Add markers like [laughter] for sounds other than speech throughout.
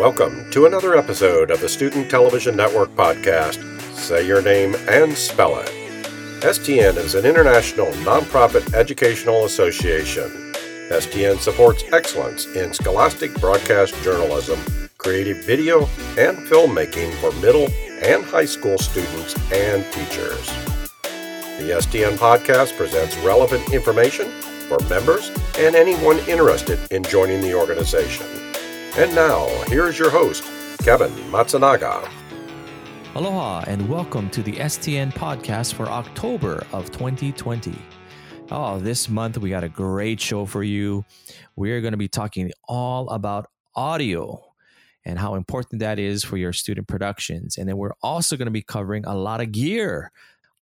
Welcome to another episode of the Student Television Network podcast. Say your name and spell it. STN is an international nonprofit educational association. STN supports excellence in scholastic broadcast journalism, creative video, and filmmaking for middle and high school students and teachers. The STN podcast presents relevant information for members and anyone interested in joining the organization. And now, here's your host, Kevin Matsunaga. Aloha, and welcome to the STN podcast for October of 2020. Oh, this month we got a great show for you. We're going to be talking all about audio and how important that is for your student productions. And then we're also going to be covering a lot of gear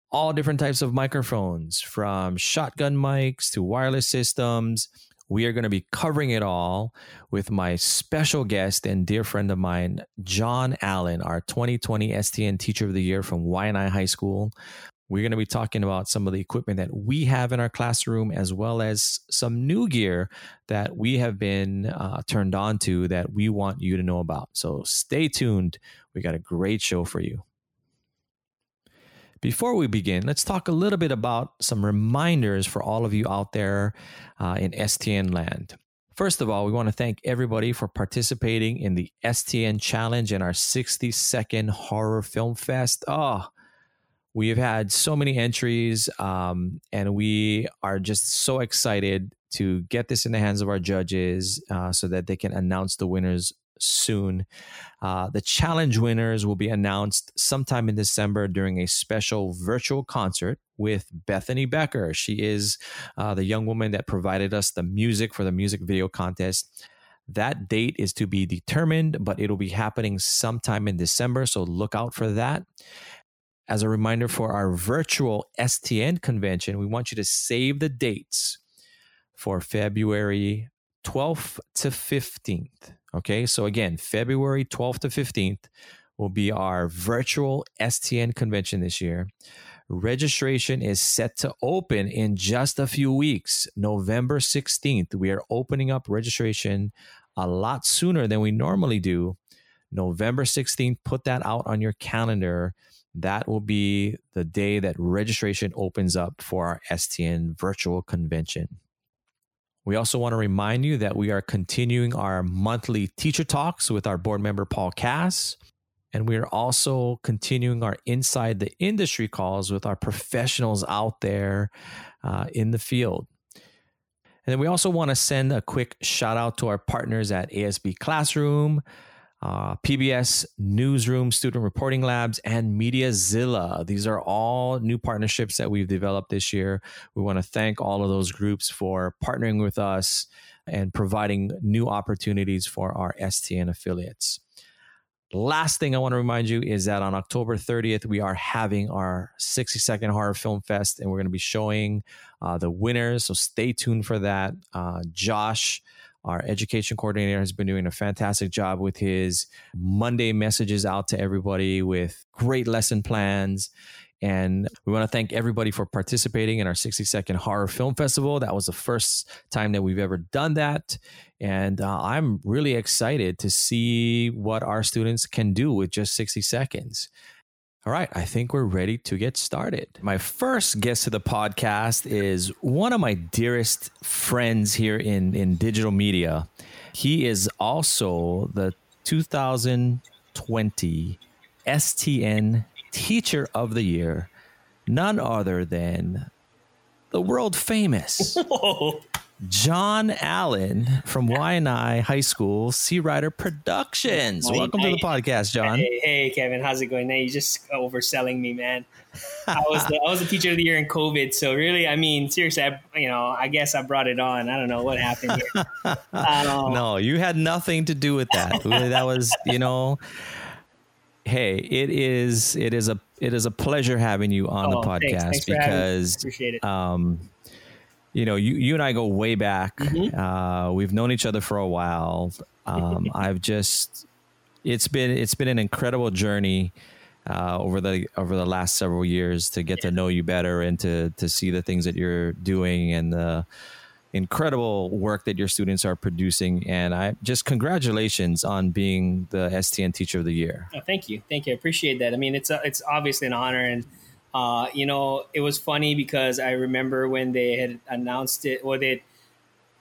all different types of microphones from shotgun mics to wireless systems. We are going to be covering it all with my special guest and dear friend of mine, John Allen, our 2020 STN Teacher of the Year from Waianae High School. We're going to be talking about some of the equipment that we have in our classroom, as well as some new gear that we have been uh, turned on to that we want you to know about. So stay tuned. We got a great show for you. Before we begin, let's talk a little bit about some reminders for all of you out there uh, in STN land. First of all, we want to thank everybody for participating in the STN Challenge and our 60 second horror film fest. Oh, we have had so many entries, um, and we are just so excited to get this in the hands of our judges uh, so that they can announce the winners soon. Uh, the challenge winners will be announced sometime in December during a special virtual concert with Bethany Becker. She is uh, the young woman that provided us the music for the music video contest. That date is to be determined, but it'll be happening sometime in December, so look out for that. As a reminder for our virtual STN convention, we want you to save the dates for February 12th to 15th. Okay, so again, February 12th to 15th will be our virtual STN convention this year. Registration is set to open in just a few weeks, November 16th. We are opening up registration a lot sooner than we normally do. November 16th, put that out on your calendar. That will be the day that registration opens up for our STN virtual convention. We also want to remind you that we are continuing our monthly teacher talks with our board member, Paul Cass. And we are also continuing our Inside the Industry calls with our professionals out there uh, in the field. And then we also want to send a quick shout out to our partners at ASB Classroom, uh, PBS Newsroom, Student Reporting Labs, and MediaZilla. These are all new partnerships that we've developed this year. We want to thank all of those groups for partnering with us and providing new opportunities for our STN affiliates. Last thing I want to remind you is that on October 30th, we are having our 60 second horror film fest, and we're going to be showing uh, the winners. So stay tuned for that. Uh, Josh our education coordinator has been doing a fantastic job with his Monday messages out to everybody with great lesson plans. And we want to thank everybody for participating in our 60 Second Horror Film Festival. That was the first time that we've ever done that. And uh, I'm really excited to see what our students can do with just 60 seconds. All right, I think we're ready to get started. My first guest to the podcast is one of my dearest friends here in, in digital media. He is also the 2020 STN Teacher of the Year, none other than the world famous [laughs] John Allen from Waianae High School, Searider Productions. Welcome to the podcast, John. Hey, hey, Kevin, how's it going? Now you're just overselling me, man. I was the, I was the teacher of the year in COVID, so really, I mean, seriously, I, you know, I guess I brought it on. I don't know what happened here. [laughs] Um, no, you had nothing to do with that. [laughs] that was, you know, hey, it is it is a it is a pleasure having you on oh, the podcast thanks, thanks because appreciate it. Um, you know, you, you and I go way back. Mm-hmm. Uh, we've known each other for a while. Um, [laughs] I've just, it's been, it's been an incredible journey uh, over the, over the last several years to get yeah. to know you better and to, to see the things that you're doing and the, incredible work that your students are producing. And I just congratulations on being the STN Teacher of the Year. Oh, thank you, thank you. I appreciate that. I mean, it's a, it's obviously an honor, and uh, you know, it was funny because I remember when they had announced it, or they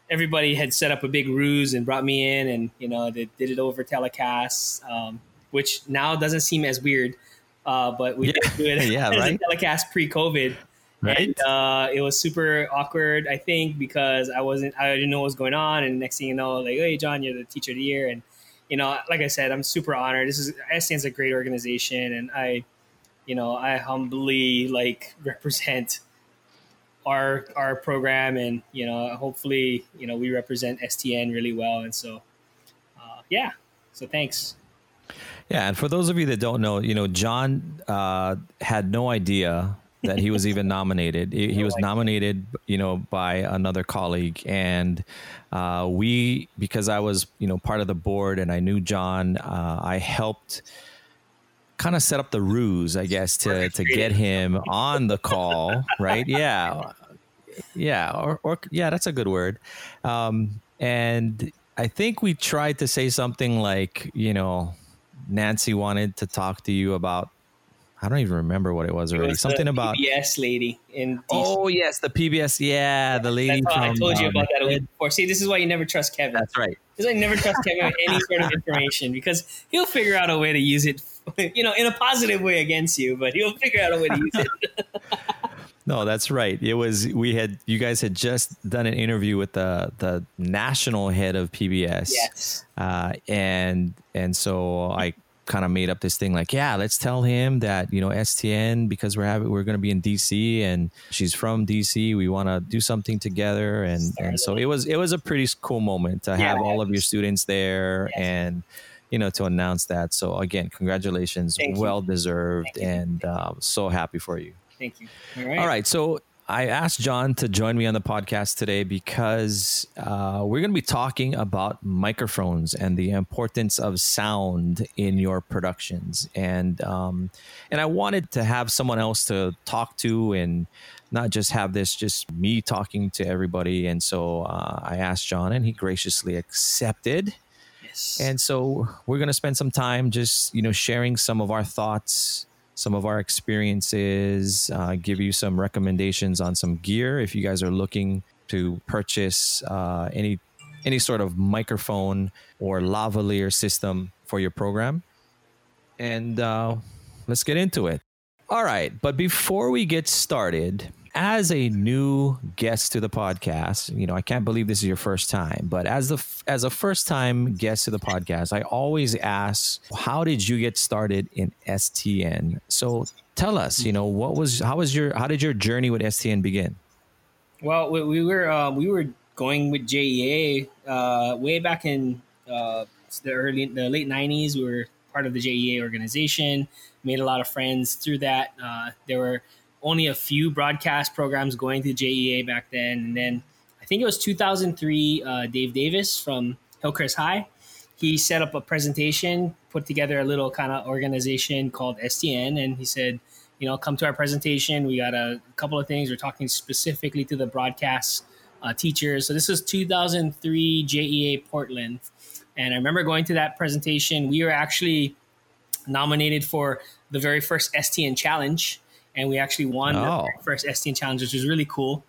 everybody had set up a big ruse and brought me in, and you know, they did it over telecast, um, which now doesn't seem as weird. Uh, but we yeah. did do it yeah, [laughs] [laughs] as right? a telecast pre-COVID. Right. And, uh, it was super awkward, I think, because I wasn't, I didn't know what was going on. And next thing you know, like, hey, John, you're the teacher of the year. And, you know, like I said, I'm super honored. This is, STN's a great organization. And I, you know, I humbly like represent our, our program and, you know, hopefully, you know, we represent STN really well. And so, uh, yeah. So thanks. Yeah, and for those of you that don't know, you know, John uh, had no idea that he was even [laughs] nominated. He, he was nominated, you know, by another colleague, and uh, we, because I was, you know, part of the board and I knew John, uh, I helped kind of set up the ruse, I guess, to to get him on the call, right? Yeah, yeah, or, or yeah, that's a good word. Um, and I think we tried to say something like, you know Nancy wanted to talk to you about. I don't even remember what it was already. It was Something about PBS lady in. DC. Oh yes, the PBS. Yeah, the lady. That's from, I told you um, about that a week before. See, this is why you never trust Kevin. That's right. Because I never trust Kevin with any sort of [laughs] information because he'll figure out a way to use it, [laughs] you know, in a positive way against you, but he'll figure out a way to use it. [laughs] No, that's right. It was we had you guys had just done an interview with the the national head of PBS. yes. Uh, and and so I kind of made up this thing like, yeah, let's tell him that you know STN because we're having we're going to be in DC and she's from DC. We want to do something together, and and so it was it was a pretty cool moment to Yeah, have all of your students there Yes. and. You know, to announce that. So again, congratulations, Thank you. well deserved, Thank and uh, so happy for you. Thank you. All right. All right. So I asked John to join me on the podcast today because uh, we're going to be talking about microphones and the importance of sound in your productions. And um, and I wanted to have someone else to talk to and not just have this just me talking to everybody. And so uh, I asked John, and he graciously accepted. Yes. And so we're going to spend some time just, you know, sharing some of our thoughts, some of our experiences, uh, give you some recommendations on some gear if you guys are looking to purchase uh, any any sort of microphone or lavalier system for your program. And uh, let's get into it. All right, but before we get started, as a new guest to the podcast, you know, I can't believe this is your first time, but as the as a first time guest to the podcast, I always ask, how did you get started in STN? So tell us, you know, what was how was your how did your journey with STN begin? Well, we, we were uh, we were going with JEA uh, way back in uh, the early the late '90s. We were part of the JEA organization. Made a lot of friends through that. Uh, there were only a few broadcast programs going to JEA back then, and then I think it was 2003. Uh, Dave Davis from Hillcrest High. He set up a presentation, put together a little kind of organization called STN, and he said, you know, come to our presentation. We got a couple of things. We're talking specifically to the broadcast uh, teachers. So this is 2003 JEA Portland, and I remember going to that presentation. We were actually nominated for the very first STN challenge, and we actually won Oh. the first STN challenge, which was really cool.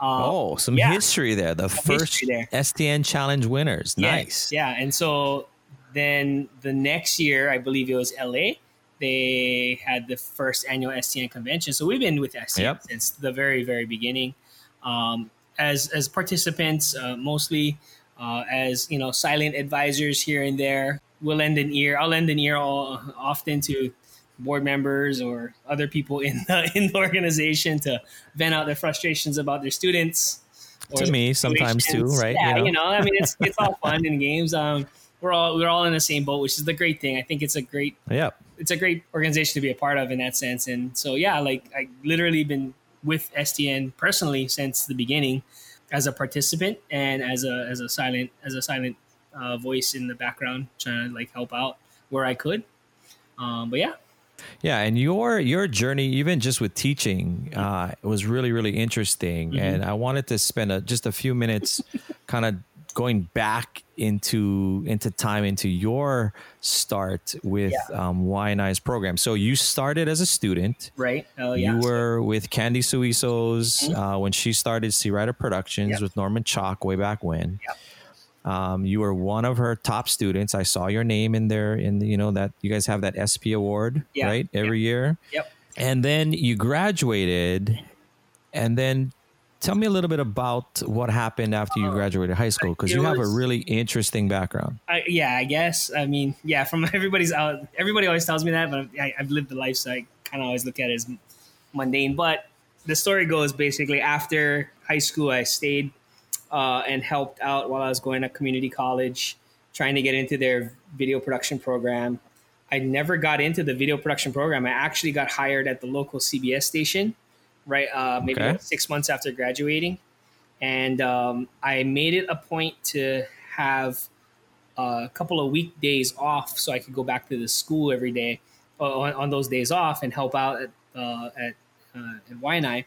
Uh, Oh, some yeah. history there. The first history there. STN challenge winners. Yeah, Nice. Yeah, and so then the next year, I believe it was LA. They had the first annual STN convention. So we've been with STN Yep. since the very, very beginning. Um, as as participants, uh, mostly uh, as you know, silent advisors here and there. We'll lend an ear. I'll lend an ear all, often to board members or other people in the [laughs] in the organization to vent out their frustrations about their students. To me, sometimes too, right? Yeah, You know? you know, I mean, it's [laughs] it's all fun in games. Um, we're all we're all in the same boat, which is the great thing. I think it's a great Yep. it's a great organization to be a part of in that sense. And so yeah, like I literally been with STN personally since the beginning as a participant and as a as a silent as a silent uh, voice in the background trying to like help out where I could. Um, but yeah, Yeah, and your your journey, even just with teaching, uh, was really really interesting. Mm-hmm. And I wanted to spend a, just a few minutes, [laughs] kind of going back into into time into your start with yeah. um, Waianae's program. So you started as a student, right? Oh yeah. You were with Candy Suiso's mm-hmm. uh, when she started Searider Productions yep. with Norman Chalk way back when. Yep. Um, you were one of her top students. I saw your name in there. In the, you know that you guys have that SP award, yeah. right? Every year. Yep. And then you graduated, and then tell me a little bit about what happened after you uh, graduated high school because you was, have a really interesting background. I, yeah, I guess. I mean, yeah, from [laughs] everybody's out, everybody always tells me that, but I, have lived the life, so I kind of always look at it as mundane. But the story goes basically after high school, I stayed uh, and helped out while I was going to community college, trying to get into their video production program. I never got into the video production program. I actually got hired at the local CBS station right? Uh, maybe okay. six months after graduating, and um, I made it a point to have a couple of weekdays off so I could go back to the school every day uh, on, on, those days off and help out at uh, at, uh, at Waianae.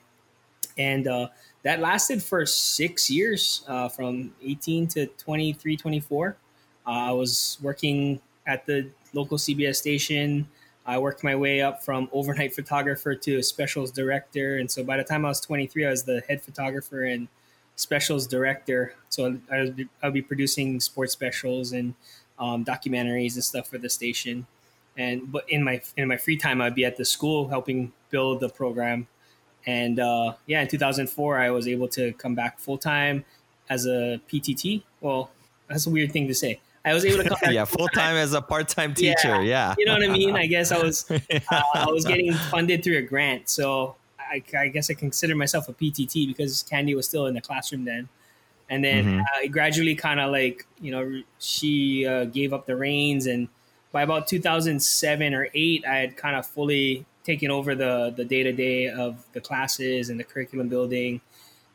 and uh, that lasted for six years, uh, from 18 to 23, 24. Uh, I was working at the local CBS station I worked my way up from overnight [laughs] photographer to specials director. And so by the time I was 23, I was the head photographer and specials director. So I would be, I would be producing sports specials and um, documentaries and stuff for the station. And but in my in my free time, I'd be at the school helping build the program. And uh, yeah, in 2004, I was able to come back full time as a PTT. Well, that's a weird thing to say. I was able to come [laughs] back yeah, full time as a part time teacher. Yeah, yeah, you know what I mean. I guess I was [laughs] uh, I was getting funded through a grant, so I, I, guess I consider myself a PTT because Candy was still in the classroom then. And then mm-hmm. uh, gradually, kind of like you know, she uh, gave up the reins, and by about 2007 or eight, I had kind of fully taken over the the day to day of the classes and the curriculum building,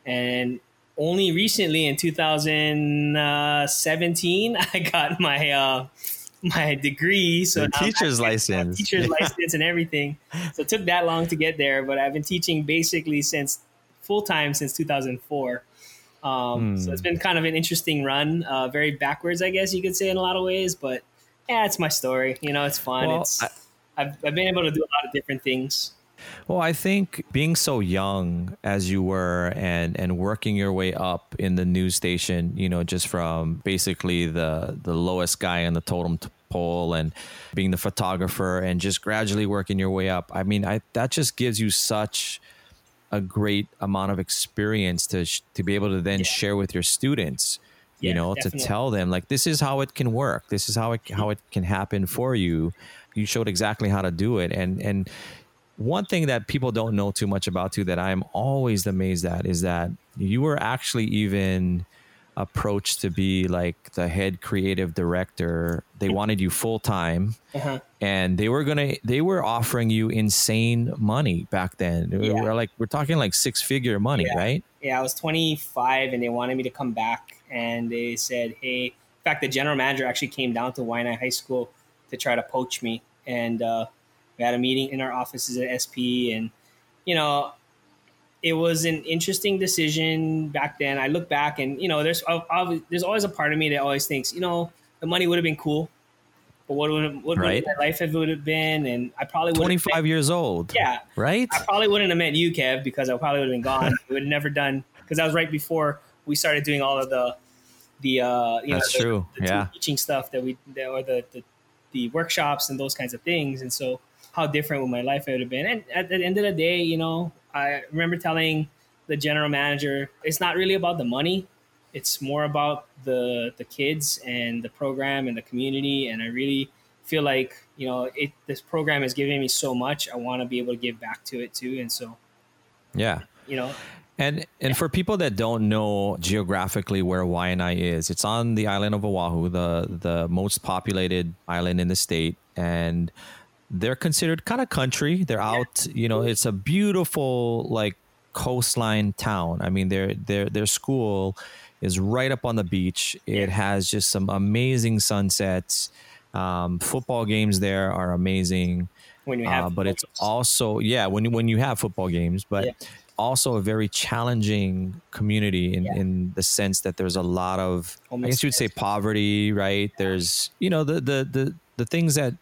and only recently in 2017 [laughs] I got my uh, my degree, so the teacher's license, teacher's [laughs] license, and everything. So it took that long to get there, but I've been teaching basically since full time since 2004. Um. So it's been kind of an interesting run, uh, very backwards, I guess you could say in a lot of ways. But yeah, it's my story. You know, it's fun. Well, it's I, I've, I've been able to do a lot of different things. Well, I think being so young as you were and and working your way up in the news station, you know, just from basically the the lowest guy on the totem pole and being the photographer and just gradually working your way up. I mean, I that just gives you such a great amount of experience to to be able to then yeah. share with your students you yeah, know definitely. to tell them like this is how it can work this is how it how it can happen for you you showed exactly how to do it and and one thing that people don't know too much about too that I'm always amazed at is that you were actually even approached to be like the head creative director. They wanted you full time, uh-huh. and they were gonna they were offering you insane money back then. Yeah. We're like we're talking like six figure money, yeah. right? Yeah, I was 25, and they wanted me to come back, and they said, "Hey." In fact, the general manager actually came down to Waianae High School to try to poach me, and uh, we had a meeting in our offices at SP, and you know, it was an interesting decision back then. I look back, and you know, there's there's always a part of me that always thinks, you know, the money would have been cool, but what would what right. would my life have would have been? And I probably would 25 years old. Yeah, right. I probably wouldn't have met you, Kev, because I probably would have been gone. we would have never done because that was right before we started doing all of the the uh you That's know the, true. The yeah. teaching stuff that we that, or the, the the workshops and those kinds of things, and so how different would my life would have been. And at the end of the day, you know, I remember telling the general manager, it's not really about the money. It's more about the the kids and the program and the community. And I really feel like you know it. This program is giving me so much. I want to be able to give back to it too. And so, yeah, you know, and and yeah. for people that don't know geographically where Waianae is, it's on the island of Oahu, the the most populated island in the state, and they're considered kind of country. They're out, you know, it's a beautiful like coastline town. I mean, their their their school is right up on the beach. It has just some amazing sunsets. Um, football games there are amazing. when you have, uh, but it's also yeah when when you have football games, but. Yeah. Also, a very challenging community in, Yeah. in the sense that there's a lot of, I guess you would say, poverty, right? There's, you know, the the the the things that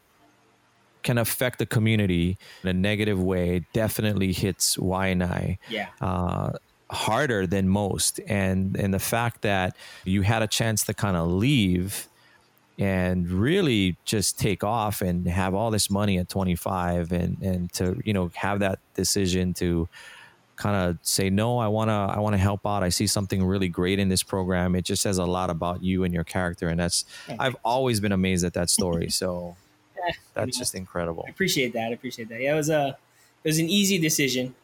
can affect the community in a negative way definitely hits Waianae yeah, uh, harder than most. And and the fact that you had a chance to kind of leave and really just take off and have all this money at 25 and and to you know have that decision to kind of say no i want to i want to help out i see something really great in this program it just says a lot about you and your character and that's Yeah. i've always been amazed at that story [laughs] so Yeah, that's just incredible I appreciate that. I appreciate that. Yeah, it was a it was an easy decision.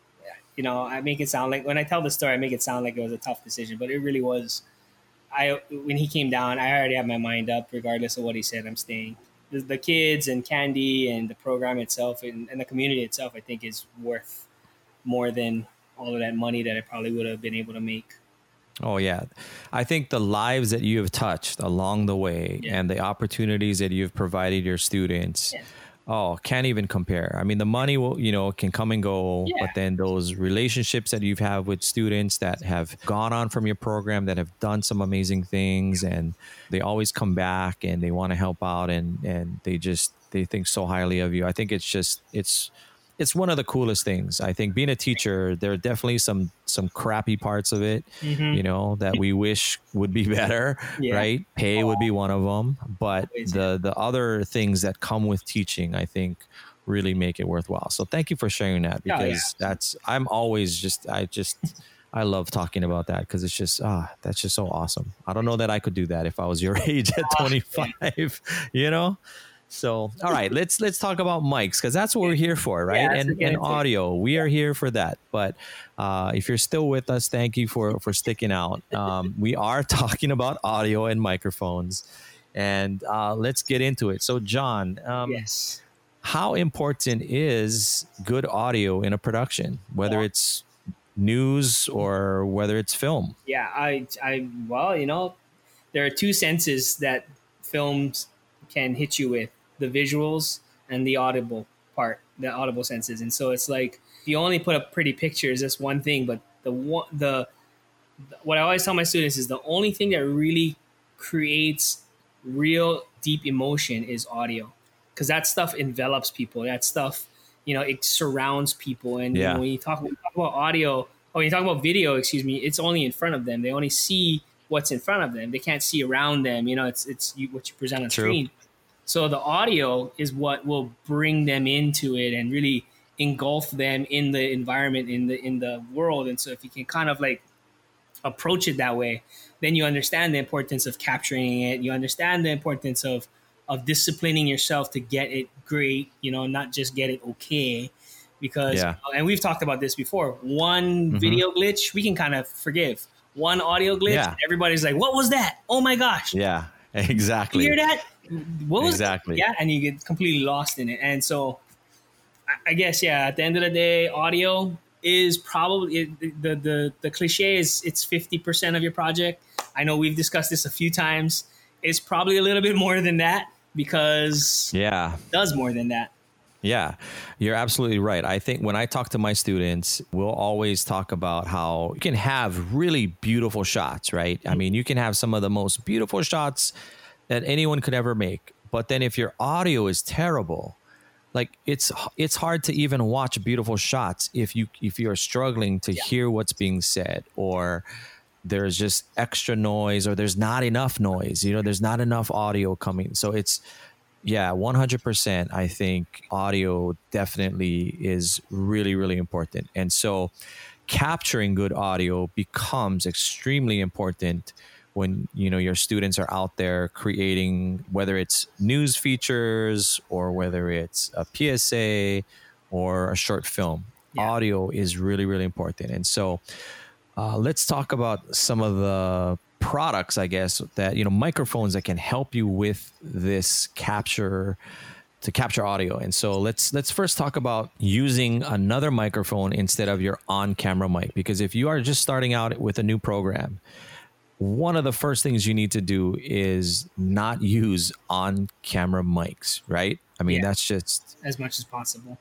You know, I make it sound like when I tell the story, I make it sound like it was a tough decision, but it really was. I when he came down, I already had my mind up. Regardless of what he said, I'm staying. The, the kids and Candy and the program itself and, and the community itself, I think, is worth more than all of that money that I probably would have been able to make. Oh yeah, I think the lives that you have touched along the way Yeah. and the opportunities that you've provided your students, Yeah. oh, can't even compare. I mean, the money will, you know, can come and go, Yeah. but then those relationships that you've had with students that have gone on from your program that have done some amazing things, and they always come back and they want to help out, and and they just they think so highly of you. I think it's just it's it's one of the coolest things. I think being a teacher, there are definitely some some crappy parts of it Mhm. you know that we wish would be [laughs] better Yeah. right pay would be one of them but the the other things that come with teaching i think really make it worthwhile so thank you for sharing that Oh, yeah. because that's i'm always just i just [laughs] i love talking about that because it's just ah that's just so awesome i don't know that i could do that if i was your [laughs] age at 25 you know so all right let's let's talk about mics because that's what we're here for right? Yeah, and and audio we are here for that. But uh, if you're still with us thank you for for sticking out. Um, we are [laughs] talking about audio and microphones. And uh, let's get into it. So john um, yes. how important is good audio in a production whether Yeah. it's news or whether it's film? Yeah i i well you know there are two senses that films can hit you with the visuals and the audible part the audible senses. And so it's like you only put up pretty pictures that's one thing but the one the what i always tell my students is the only thing that really creates real deep emotion is audio. Because that stuff envelops people. That stuff you know it surrounds people. And you Yeah. know, when you talk, when you talk about audio or when you talk about video excuse me it's only in front of them. They only see what's in front of them. They can't see around them. You know it's it's you, what you present on True. screen so the audio is what will bring them into it and really engulf them in the environment in the in the world. And so if you can kind of like approach it that way then you understand the importance of capturing it. You understand the importance of of disciplining yourself to get it great you know not just get it okay. Because Yeah. and we've talked about this before. One Mhm. video glitch we can kind of forgive. One audio glitch Yeah. everybody's like what was that? Oh my gosh. Yeah you exactly. Hear that? What was exactly. Yeah and you get completely lost in it. And so I- guess yeah at the end of the day audio is probably the the the cliche is it's 50% of your project. I know we've discussed this a few times. It's probably a little bit more than that because yeah. it does more than that Yeah, you're absolutely right. I think when I talk to my students, we'll always talk about how you can have really beautiful shots, right? I mean, you can have some of the most beautiful shots that anyone could ever make. But then if your audio is terrible, like it's it's hard to even watch beautiful shots if you if you're struggling to hear what's being said or there's just extra noise or there's not enough noise you know there's not enough audio coming so it's yeah 100% i think audio definitely is really really important. And so capturing good audio becomes extremely important when you know your students are out there creating whether it's news features or whether it's a psa or a short film. Yeah. audio is really really important. And so uh, let's talk about some of the products, I guess, that you know, microphones that can help you with this capture to capture audio. And so let's let's first talk about using another microphone instead of your on-camera mic because if you are just starting out with a new program, one of the first things you need to do is not use on-camera mics, right? I mean, Yeah. that's just as much as possible.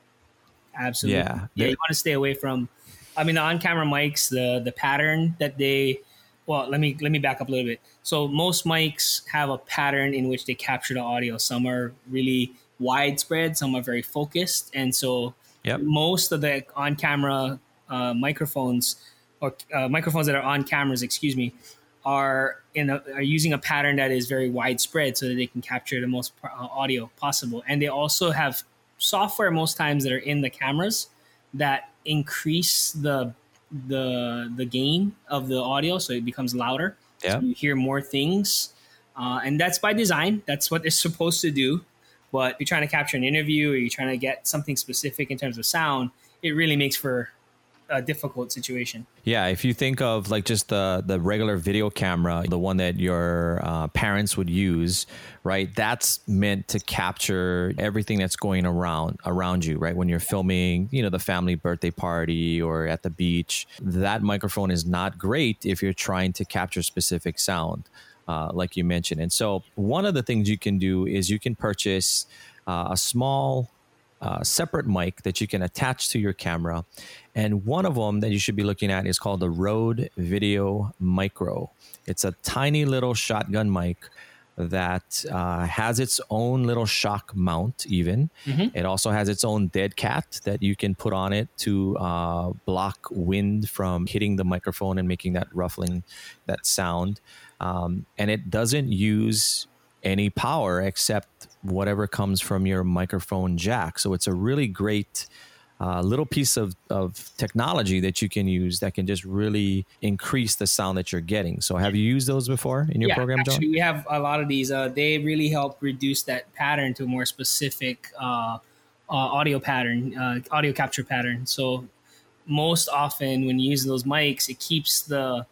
Absolutely. Yeah. Yeah. You want to stay away from. I mean, the on-camera mics, the the pattern that they. Well, let me let me back up a little bit. So most mics have a pattern in which they capture the audio. Some are really widespread. Some are very focused, and so Yep. most of the on-camera uh, microphones or uh, microphones that are on cameras, excuse me, are in a, are using a pattern that is very widespread so that they can capture the most uh, audio possible. And they also have software most times that are in the cameras that increase the the the gain of the audio so it becomes louder. Yeah. So you hear more things. Uh, and that's by design. That's what it's supposed to do. But if you're trying to capture an interview or you're trying to get something specific in terms of sound, it really makes for a difficult situation. Yeah, if you think of like just the the regular video camera, the one that your uh, parents would use, right? That's meant to capture everything that's going around around you, right? When you're filming, you know, the family birthday party or at the beach, that microphone is not great if you're trying to capture specific sound, uh, like you mentioned. And so, one of the things you can do is you can purchase uh, a small uh, separate mic that you can attach to your camera. And one of them that you should be looking at is called the Rode Video Micro. It's a tiny little shotgun mic that uh, has its own little shock mount, even. Mhm. It also has its own dead cat that you can put on it to uh, block wind from hitting the microphone and making that ruffling, that sound. Um, and it doesn't use any power except whatever comes from your microphone jack. So it's a really great uh, little piece of, of technology that you can use that can just really increase the sound that you're getting. So have you used those before in your yeah, program, John? we have a lot of these. Uh, they really help reduce that pattern to a more specific uh, uh, audio pattern, uh, audio capture pattern. So most often when you use those mics, it keeps the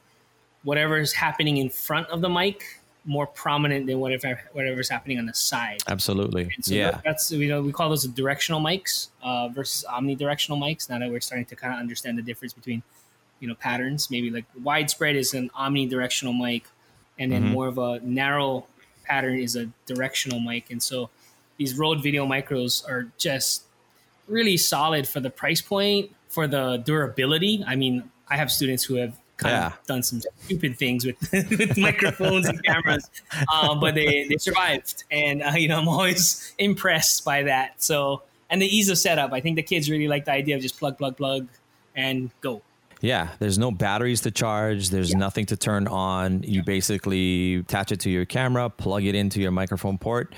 whatever's happening in front of the mic more prominent than whatever whatever's happening on the side. Absolutely. So yeah. that's you know we call those directional mics uh, versus omnidirectional mics. Now that we're starting to kind of understand the difference between you know patterns, maybe like widespread is an omnidirectional mic, and then Mhm. more of a narrow pattern is a directional mic. And so these Rode Video Micros are just really solid for the price point, for the durability. I mean, I have students who have kind Yeah. of done some stupid things with, [laughs] with microphones and cameras, um, but they, they survived. And, uh, you know, I'm always impressed by that. So, and the ease of setup. I think the kids really like the idea of just plug, plug, plug and go. Yeah, there's no batteries to charge. There's Yeah. nothing to turn on. You basically attach it to your camera, plug it into your microphone port,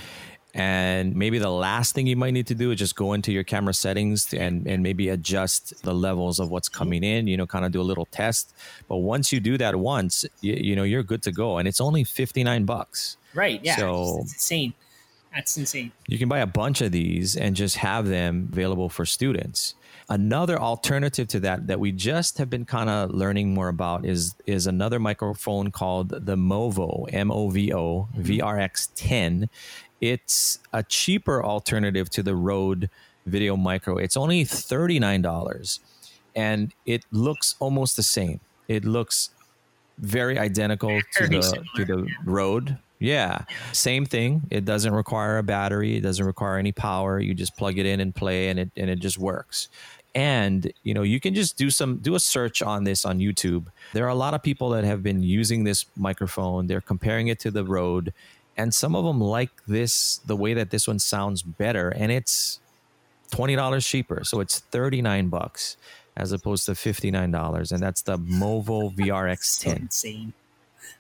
and maybe the last thing you might need to do is just go into your camera settings and, and maybe adjust the levels of what's coming in, you know, kind of do a little test. But once you do that once, you, you know, you're good to go. And it's only 59 bucks. Right. Yeah. So- it's, it's insane. That's insane. You can buy a bunch of these and just have them available for students. Another alternative to that that we just have been kind of learning more about is is another microphone called the Movo M O V O VRX10. It's a cheaper alternative to the Rode Video Micro. It's only $39 and it looks almost the same. It looks very identical to the similar, to the Rode. Yeah, same thing. It doesn't require a battery. It doesn't require any power. You just plug it in and play, and it and it just works. And you know, you can just do some do a search on this on YouTube. There are a lot of people that have been using this microphone. They're comparing it to the Rode, and some of them like this the way that this one sounds better, and it's twenty dollars cheaper. So it's thirty nine bucks as opposed to fifty nine dollars, and that's the Movo [laughs] VRX10. insane.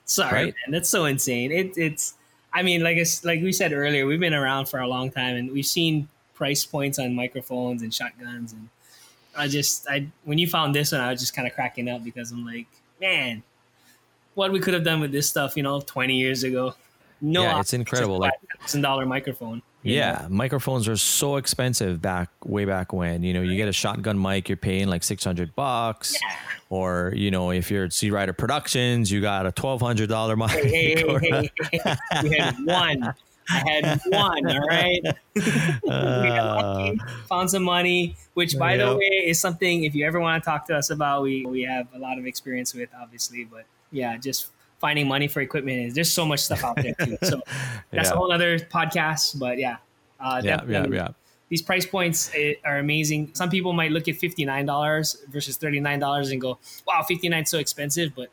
Sorry, Right? man. That's so insane. It, it's. I mean, like it's, like we said earlier, we've been around for a long time, and we've seen price points on microphones and shotguns, and I just, I when you found this one, I was just kind of cracking up because I'm like, man, what we could have done with this stuff, you know, 20 years ago. No, Yeah, it's incredible, like- thousand dollar microphone. you know? Yeah, microphones are so expensive back way back when. You know, you get a shotgun mic, you're paying like six hundred bucks, or you know, if you're at Searider Productions, you got a twelve hundred dollar mic. Hey, hey, hey, hey, hey. [laughs] We [laughs] had one. I had one. All right. [laughs] Uh, lucky, found some money, which, by the way, is something if you ever want to talk to us about, we we have a lot of experience with, obviously. But yeah, just finding money for equipment is there's so much stuff out there too. So [laughs] that's Yeah. a whole other podcast. But yeah, Uh, Yeah, yeah, yeah. These price points are amazing. Some people might look at fifty nine dollars versus thirty nine dollars and go, "Wow, fifty nine so expensive." But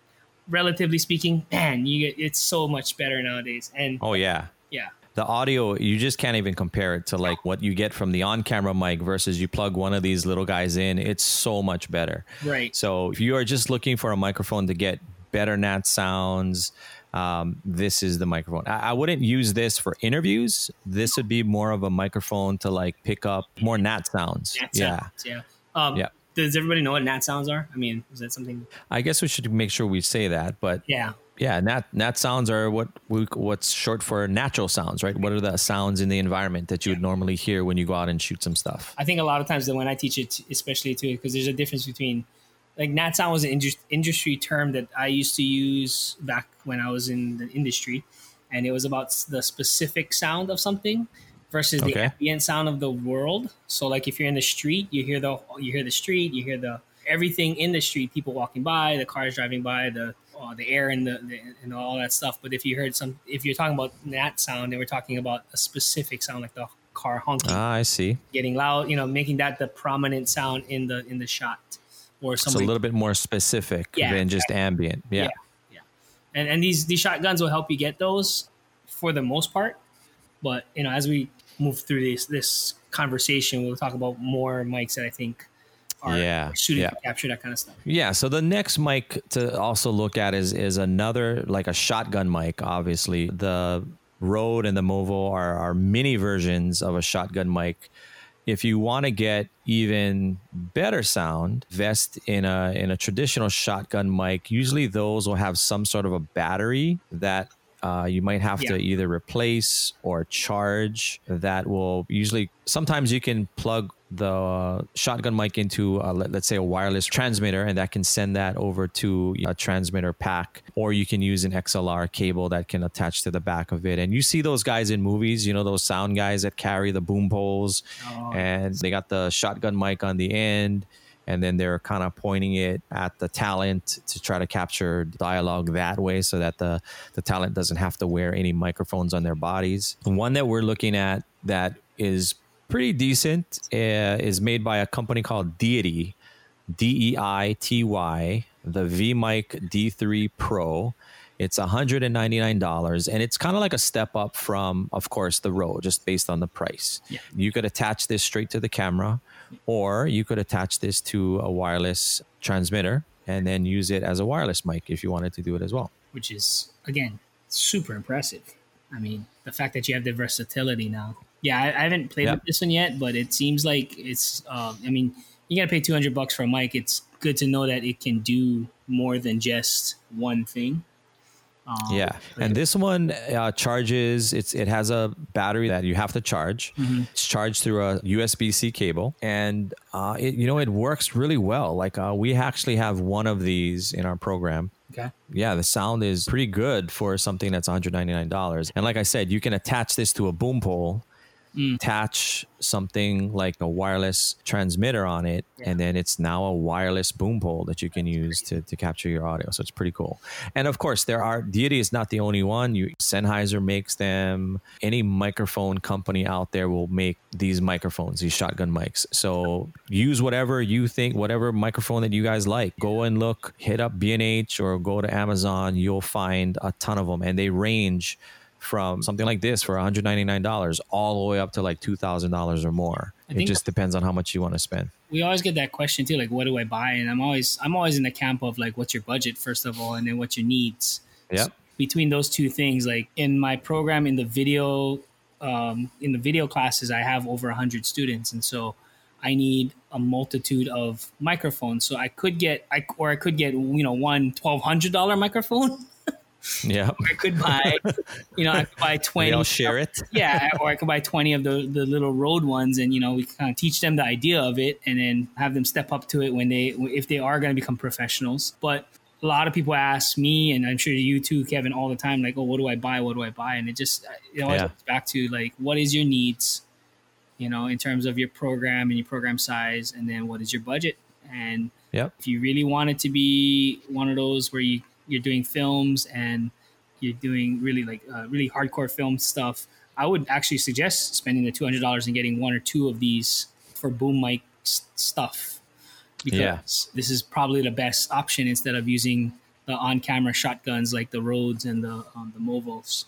relatively speaking, man, you get it's so much better nowadays. And Oh yeah. yeah, The audio, you just can't even compare it to like what you get from the on-camera mic versus you plug one of these little guys in. It's so much better. right. So if you are just looking for a microphone to get better nat sounds, um, this is the microphone. I, I wouldn't use this for interviews. This would be more of a microphone to like pick up more nat sounds. Nat yeah. sounds, yeah. Um, Yeah. Does everybody know what nat sounds are? I mean, is that something? I guess we should make sure we say that, but Yeah, yeah, nat nat sounds are what we, what's short for natural sounds, right? What are the sounds in the environment that you would normally hear when you go out and shoot some stuff? I think a lot of times that when I teach it, especially too, because there's a difference between like nat sound was an indus- industry term that I used to use back when I was in the industry, and it was about the specific sound of something versus the Okay. ambient sound of the world. So like if you're in the street, you hear the you hear the street, you hear the everything in the street, people walking by, the cars driving by, the uh, the air and the, the and all that stuff. But if you heard some, if you're talking about nat sound, then we're talking about a specific sound like the car honking Ah, I see. getting loud, you know, making that the prominent sound in the in the shot, or It's a little bit more specific Yeah, than just ambient. Yeah. Yeah. and and these these shotguns will help you get those for the most part. But you know, as we move through this this conversation, we'll talk about more mics that I think are Yeah, suited yeah. to capture that kind of stuff. Yeah. So the next mic to also look at is is another like a shotgun mic. Obviously, the Rode and the Movo are, are mini versions of a shotgun mic. If you want to get even better sound, vest in a in a traditional shotgun mic. Usually, those will have some sort of a battery that uh, you might have to either replace or charge. That will usually sometimes you can plug the shotgun mic into uh, let, us say a wireless transmitter and that can send that over to a transmitter pack or you can use an XLR cable that can attach to the back of it. And you see those guys in movies you know those sound guys that carry the boom poles Oh, and they got the shotgun mic on the end and then they're kind of pointing it at the talent to try to capture dialogue that way so that the the talent doesn't have to wear any microphones on their bodies. One that we're looking at that is pretty decent uh, is made by a company called deity d-e-i-t-y the vmic d3 pro it's $199 and it's kind of like a step up from of course the Rode just based on the price Yeah. you could attach this straight to the camera or you could attach this to a wireless transmitter and then use it as a wireless mic if you wanted to do it as well which is again super impressive. I mean, the fact that you have the versatility now. Yeah, I, I haven't played Yeah. with this one yet, but it seems like it's. Um, I mean, you got to pay two hundred bucks for a mic. It's good to know that it can do more than just one thing. Um, Yeah, and this one uh, charges. It's it has a battery that you have to charge. It's charged through a USB C cable, and uh, it you know it works really well. Like uh, we actually have one of these in our program. Okay. Yeah, the sound is pretty good for something that's one hundred ninety nine dollars. And like I said, you can attach this to a boom pole. Mm. Attach something like a wireless transmitter on it, and then it's now a wireless boom pole that you can use to, to capture your audio. So it's pretty cool. And of course, there are Deity is not the only one. You Sennheiser makes them. Any microphone company out there will make these microphones, these shotgun mics. So use whatever you think, whatever microphone that you guys like. Go and look, hit up B&H or go to Amazon. You'll find a ton of them, and they range from something like this for $199 all the way up to like $2,000 or more. It just depends on how much you want to spend. we always get that question too, like what do I buy? And I'm always I'm always in the camp of like what's your budget first of all, and then what's your needs. Yep. So between those two things, like in my program in the video um, in the video classes, I have over hundred students, and so I need a multitude of microphones. So I could get I or I could get you know one twelve hundred dollar microphone. [laughs] Yeah. I could buy you know I could buy [laughs] We twenty all share it. [laughs] yeah, or I could buy 20 of the, the little Rode ones and, you know, we kind of teach them the idea of it and then have them step up to it when they, if they are going to become professionals. But a lot of people ask me, and I'm sure you too, Kevin, all the time, like, oh, what do I buy? What do I buy? And it just, it always Yeah. back to like, what is your needs, you know, in terms of your program and your program size, and then what is your budget? And Yep. if you really want it to be one of those where you you're doing films and you're doing really like uh, really hardcore film stuff I would actually suggest spending the two hundred dollars and getting one or two of these for boom mic stuff because yeah. this is probably the best option instead of using the on-camera shotguns like the Rodes and the um, the Movos.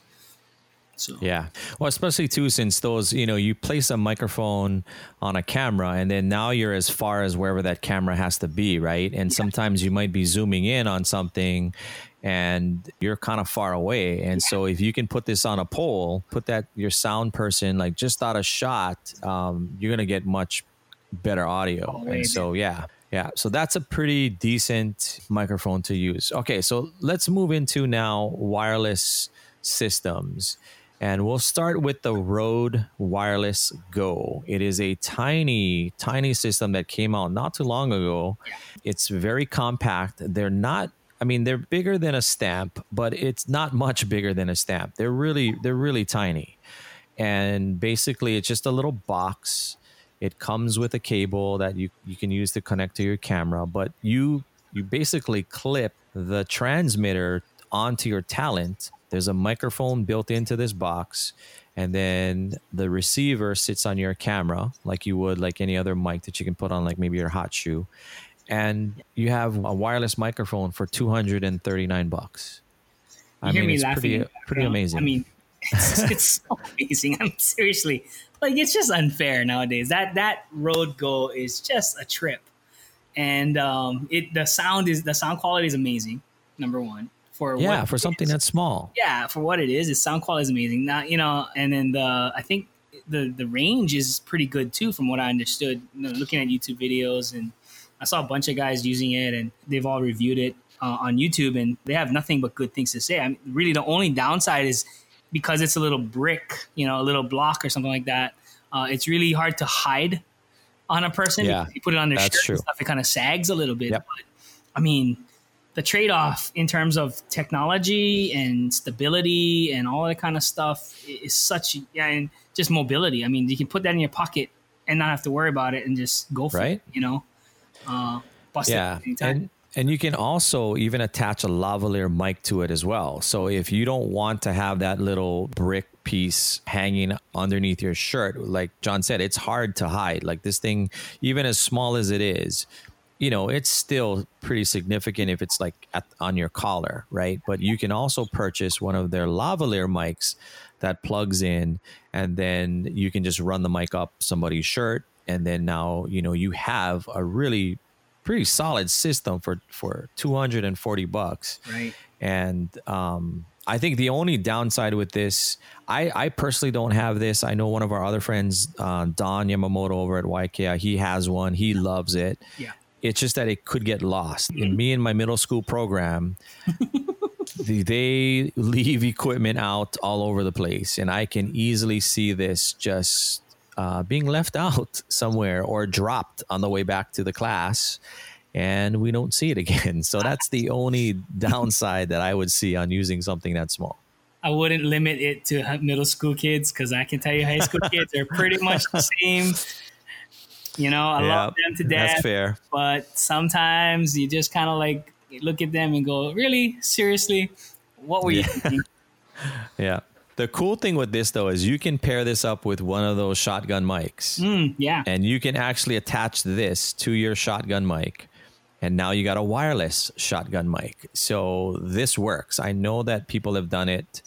So yeah, well, especially too since those you know you place a microphone on a camera and then now you're as far as wherever that camera has to be, right? And yeah. sometimes you might be zooming in on something and you're kind of far away. And yeah. so if you can put this on a pole, put that your sound person like just out of shot, um, you're gonna get much better audio. Oh, and so yeah. Yeah, so that's a pretty decent microphone to use. Okay, so let's move into now wireless systems. And we'll start with the Rode Wireless Go. It is a tiny, tiny system that came out not too long ago. It's very compact. They're not I mean, they're bigger than a stamp, but it's not much bigger than a stamp. They're really they're really tiny. And basically it's just a little box. It comes with a cable that you, you can use to connect to your camera, but you you basically clip the transmitter onto your talent there's a microphone built into this box, and then the receiver sits on your camera like you would like any other mic that you can put on like maybe your hot shoe. And you have a wireless microphone for 239 bucks. You I hear mean, me it's laughing. pretty, pretty amazing. I mean, [laughs] it's, it's so amazing. I'm seriously like it's just unfair nowadays. That that Rode Go is just a trip, and um, it the sound is the sound quality is amazing. Number one, for yeah for something is. that's small. Yeah, for what it is, its sound quality is amazing. Not you know, and then the I think the the range is pretty good too, from what I understood. You know, looking at YouTube videos, and I saw a bunch of guys using it, and they've all reviewed it uh, on YouTube, and they have nothing but good things to say. I mean, really, the only downside is because it's a little brick, you know, a little block or something like that. Uh, it's really hard to hide on a person. Yeah, you put it on their shirt true. and stuff, it kind of sags a little bit. Yep. But I mean, the trade off in terms of technology and stability and all that kind of stuff is such yeah, and just mobility. I mean, you can put that in your pocket and not have to worry about it and just go for right? it. You know, uh, yeah, and and you can also even attach a lavalier mic to it as well. So if you don't want to have that little brick piece hanging underneath your shirt, like John said, it's hard to hide. Like this thing, even as small as it is, you know, it's still pretty significant if it's like at, on your collar, right? But you can also purchase one of their lavalier mics that plugs in, and then you can just run the mic up somebody's shirt, and then now you know you have a really pretty solid system for for 240 bucks, right? And um, I think the only downside with this, I, I personally don't have this. I know one of our other friends, uh, Don Yamamoto over at YKI, he has one. He loves it. Yeah. It's just that it could get lost. In me and my middle school program, [laughs] they leave equipment out all over the place, and I can easily see this just uh, being left [laughs] out somewhere or dropped on the way back to the class, and we don't see it again. [laughs] So that's the only downside that I would see on using something that small. I wouldn't limit it to middle school kids because I can tell you high school kids are pretty much the same you know, I love them to death. That's fair. But sometimes you just kind of like look at them and go, really? Seriously? What were you thinking? [laughs] yeah. The cool thing with this though is you can pair this up with one of those shotgun mics. Mm, yeah. And you can actually attach this to your shotgun mic. And now you got a wireless shotgun mic. So this works. I know that people have done it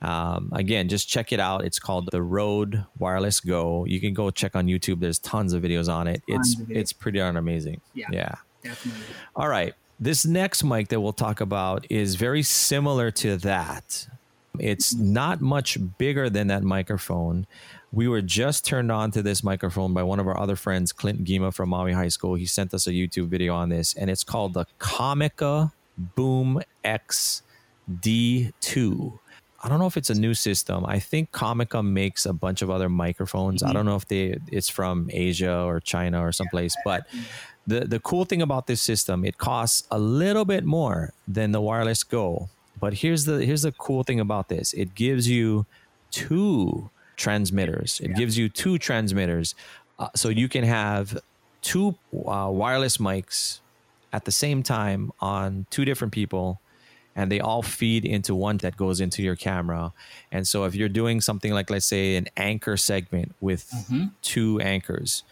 um, again, just check it out. It's called the Rode Wireless Go. You can go check on YouTube. There's tons of videos on it. Tons it's it's pretty darn amazing. Yeah, yeah, definitely. All right, this next mic that we'll talk about is very similar to that. It's not much bigger than that microphone. We were just turned on to this microphone by one of our other friends, Clint Gima from Maui High School. He sent us a YouTube video on this, and it's called the Comica Boom X D2. I don't know if it's a new system. I think Comica makes a bunch of other microphones. Mm-hmm. I don't know if they it's from Asia or China or someplace, but the the cool thing about this system, it costs a little bit more than the wireless Go. But here's the here's the cool thing about this. It gives you two transmitters. It yeah. gives you two transmitters. Uh, so you can have two uh, wireless mics at the same time on two different people and they all feed into one that goes into your camera. And so if you're doing something like, let's say, an anchor segment with Mm-hmm. two anchors,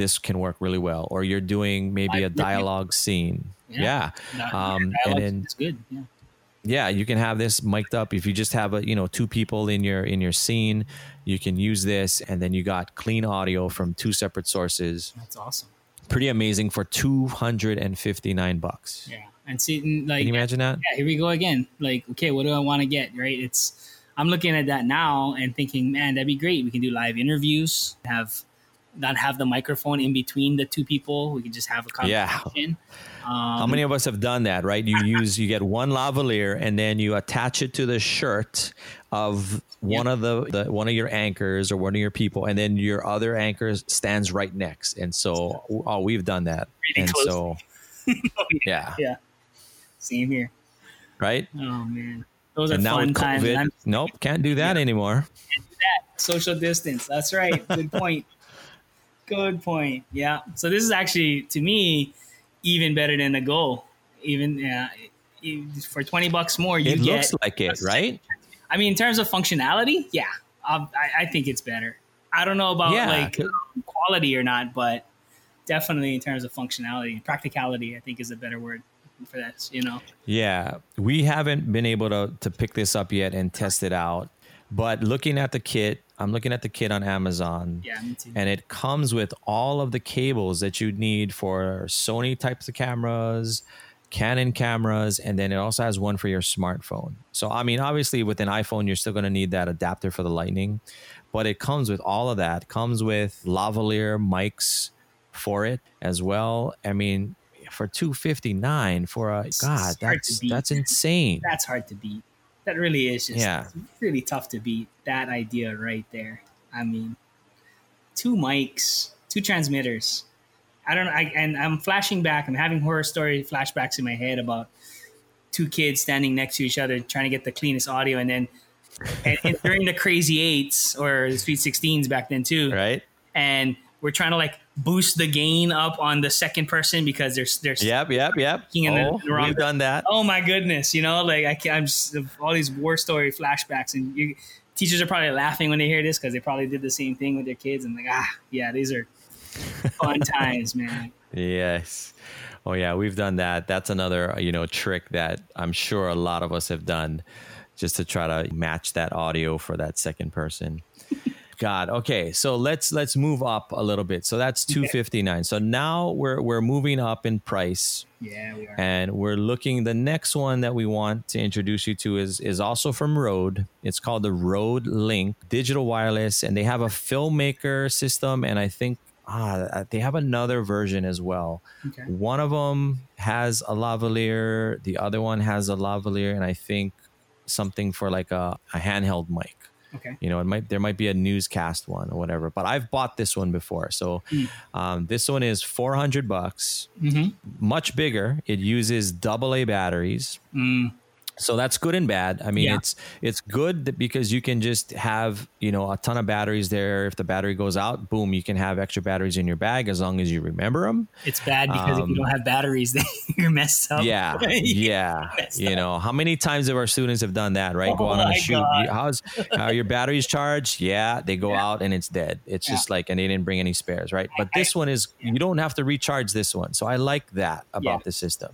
this can work really well. Or you're doing maybe a dialogue scene. Yeah. That- Um, and then is good. Yeah. yeah you can have this mic'd up if you just have a you know two people in your in your scene you can use this and then you got clean audio from two separate sources That's awesome. pretty amazing for 259 bucks Yeah. And see, n- like, can you imagine that yeah, here we go again. Like, okay, what do I want to get? Right? It's I'm looking at that now and thinking, man, that'd be great. We can do live interviews, have not have the microphone in between the two people. We can just have a Yeah. conversation. Um, how many of us have done that right you [laughs] use you get one lavalier and then you attach it to the shirt of one of the, the one of your anchors or one of your people and then your other anchor stands right next and so oh we've done that Really and close. so [laughs] yeah Yeah. Same here. right Oh man, those are and now fun times. covid nope can't do that anymore social distance. That's right. Good point. Good point. Yeah. So this is actually to me even better than the goal. Even yeah, for twenty bucks more, you it get. looks like it right I mean, in terms of functionality, yeah, I, I think it's better. I don't know about Yeah, like quality or not, but definitely in terms of functionality, practicality, I think is a better word for that. You know. Yeah, we haven't been able to to pick this up yet and test it out. But looking at the kit, I'm looking at the kit on Amazon. Yeah. And it comes with all of the cables that you'd need for Sony types of cameras, Canon cameras, and then it also has one for your smartphone. So, I mean, obviously, with an iPhone, you're still going to need that adapter for the Lightning, but it comes with all of that. It comes with lavalier mics for it as well. I mean, for 259 for a It's god, that's that's insane. that's hard to beat. That really is just Yeah. really tough to beat that idea right there. I mean, two mics, two transmitters. I don't know. I, and I'm flashing back. I'm having horror story flashbacks in my head about two kids standing next to each other trying to get the cleanest audio, and then and, and during the crazy eights or the sweet sixteens back then too, Right? and we're trying to like boost the gain up on the second person because there's there's Yep, yep, yep. King in the- Oh, the we've done that. oh my goodness, you know, like I can't, I'm just all these war story flashbacks, and you, teachers are probably laughing when they hear this because they probably did the same thing with their kids, and like, ah, yeah, these are fun [laughs] times, man. Yes. Oh yeah, we've done that. That's another, you know, trick that I'm sure a lot of us have done just to try to match that audio for that second person. God. Okay. So let's let's move up a little bit. So that's 259. So now we're we're moving up in price Yeah, we are. and we're looking the next one that we want to introduce you to is is also from Rode. It's called the Rode Link Digital Wireless and they have a filmmaker system and I think ah they have another version as well. Okay. One of them has a lavalier, the other one has a lavalier and I think something for like a, a handheld mic Okay. you know it might there might be a newscast one or whatever but i've bought this one before so Mm. um, this one is 400 bucks Mm-hmm. much bigger it uses double a batteries Mm, so that's good and bad i mean Yeah. it's it's good that- because you can just have you know a ton of batteries there if the battery goes out boom you can have extra batteries in your bag as long as you remember them it's bad because if Um, you don't have batteries, [laughs] then you're messed up. yeah [laughs] yeah you up. know how many times have our students have done that right go Oh out on a shoot God. how's are your batteries charged yeah they go Yeah. out and it's dead it's Yeah. just like and they didn't bring any spares right but I- this one is you don't have to recharge this one so i like that about the system